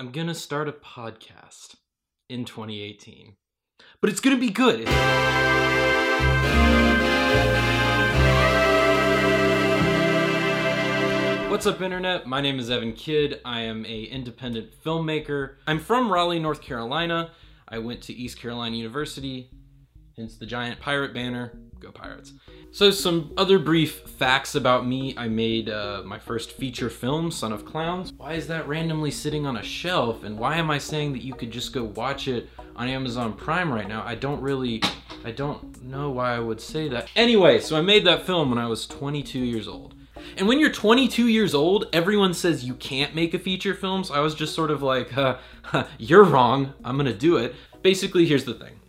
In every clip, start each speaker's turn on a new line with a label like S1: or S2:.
S1: I'm gonna start a podcast in 2018. But it's gonna be good. What's up, Internet? My name is Evan Kidd. I am a independent filmmaker. I'm from Raleigh, North Carolina. I went to East Carolina University, hence the giant pirate banner. Go Pirates. So, some other brief facts about me. I made uh, my first feature film, Son of Clowns. Why is that randomly sitting on a shelf? And why am I saying that you could just go watch it on Amazon Prime right now? I don't really, I don't know why I would say that. Anyway, so I made that film when I was 22 years old. And when you're 22 years old, everyone says you can't make a feature film. So I was just sort of like, you're wrong. I'm gonna do it. Basically, here's the thing.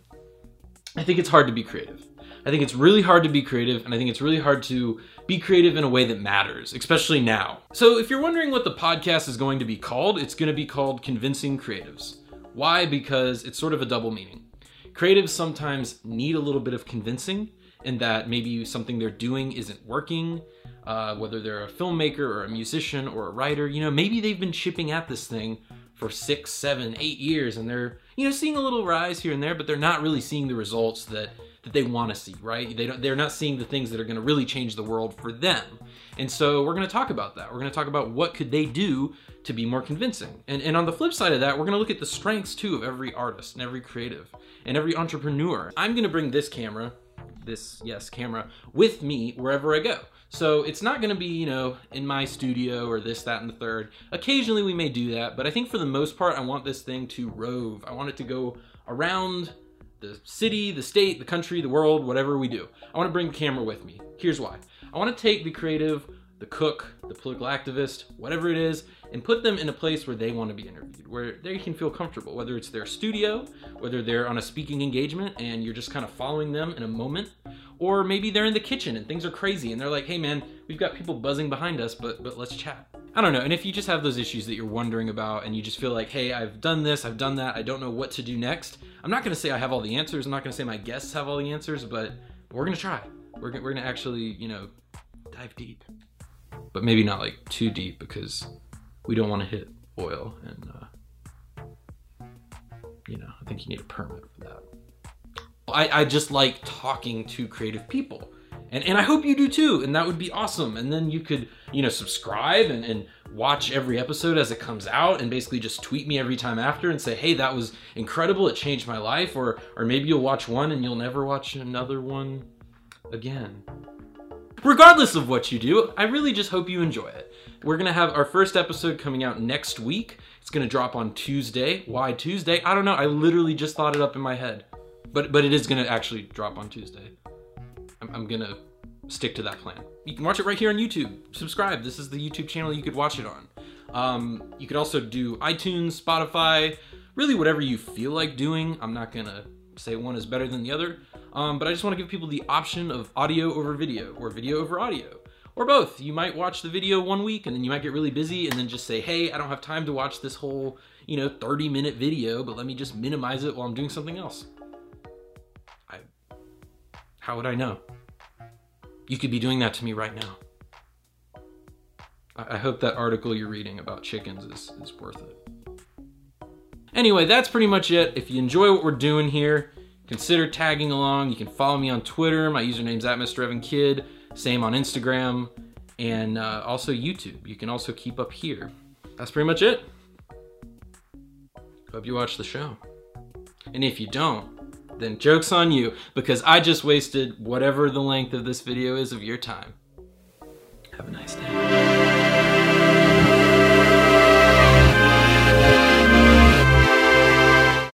S1: I think it's hard to be creative. I think it's really hard to be creative, and I think it's really hard to be creative in a way that matters, especially now. So, if you're wondering what the podcast is going to be called, it's going to be called Convincing Creatives. Why? Because it's sort of a double meaning. Creatives sometimes need a little bit of convincing, in that maybe something they're doing isn't working, uh, whether they're a filmmaker or a musician or a writer. You know, maybe they've been chipping at this thing for six, seven, eight years, and they're you know seeing a little rise here and there, but they're not really seeing the results that that they want to see, right? They don't, they're not seeing the things that are going to really change the world for them. And so we're going to talk about that. We're going to talk about what could they do to be more convincing. And, and on the flip side of that, we're going to look at the strengths too of every artist and every creative and every entrepreneur. I'm going to bring this camera, this, yes, camera, with me wherever I go. So it's not going to be, you know, in my studio or this, that, and the third. Occasionally we may do that, but I think for the most part, I want this thing to rove. I want it to go around the city, the state, the country, the world, whatever we do. I want to bring the camera with me. Here's why. I want to take the creative, the cook, the political activist, whatever it is, and put them in a place where they want to be interviewed, where they can feel comfortable, whether it's their studio, whether they're on a speaking engagement and you're just kind of following them in a moment, or maybe they're in the kitchen and things are crazy and they're like, hey man, we've got people buzzing behind us, but but let's chat. I don't know. And if you just have those issues that you're wondering about and you just feel like, hey, I've done this, I've done that, I don't know what to do next, I'm not going to say I have all the answers. I'm not going to say my guests have all the answers, but, but we're going to try. We're, we're going to actually, you know, dive deep. But maybe not like too deep because we don't want to hit oil. And, uh, you know, I think you need a permit for that. I, I just like talking to creative people and, and I hope you do too, and that would be awesome. And then you could, you know, subscribe and, and watch every episode as it comes out and basically just tweet me every time after and say, hey, that was incredible, it changed my life, or or maybe you'll watch one and you'll never watch another one again. Regardless of what you do, I really just hope you enjoy it. We're gonna have our first episode coming out next week. It's gonna drop on Tuesday. Why Tuesday? I don't know. I literally just thought it up in my head. But but it is gonna actually drop on Tuesday. I'm, gonna stick to that plan. You can watch it right here on YouTube. Subscribe. This is the YouTube channel you could watch it on. Um, you could also do iTunes, Spotify, really whatever you feel like doing. I'm not gonna say one is better than the other, um, but I just want to give people the option of audio over video or video over audio. Or both. You might watch the video one week and then you might get really busy and then just say, hey, I don't have time to watch this whole, you know, 30 minute video, but let me just minimize it while I'm doing something else. I, how would I know? You could be doing that to me right now. I hope that article you're reading about chickens is, is worth it. Anyway, that's pretty much it. If you enjoy what we're doing here, consider tagging along. You can follow me on Twitter. My username's at Mr. Evan Kidd. Same on Instagram and uh, also YouTube. You can also keep up here. That's pretty much it. Hope you watch the show. And if you don't, then joke's on you because I just wasted whatever the length of this video is of your time. Have a nice day.